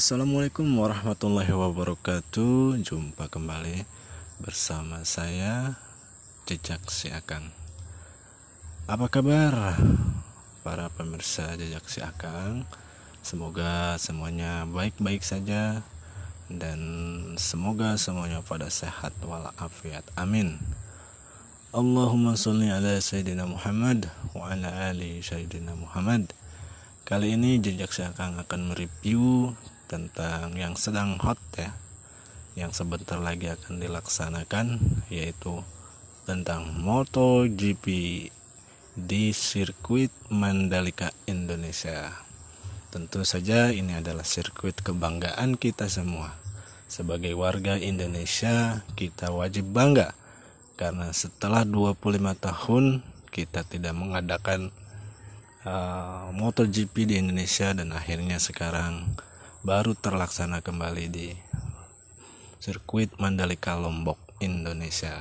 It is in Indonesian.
Assalamualaikum warahmatullahi wabarakatuh. Jumpa kembali bersama saya Jejak Si Akang. Apa kabar para pemirsa Jejak Si Akang? Semoga semuanya baik-baik saja Dan semoga semuanya pada sehat walafiat. Amin. Allahumma salli ala Sayyidina Muhammad Wa ala ali Sayyidina Muhammad. Kali ini Jejak Si Akang akan mereview tentang yang sedang hot ya yang sebentar lagi akan dilaksanakan yaitu tentang MotoGP di sirkuit Mandalika Indonesia. Tentu saja ini adalah sirkuit kebanggaan kita semua. Sebagai warga Indonesia, kita wajib bangga karena setelah 25 tahun kita tidak mengadakan uh, MotoGP di Indonesia dan akhirnya sekarang baru terlaksana kembali di sirkuit Mandalika Lombok Indonesia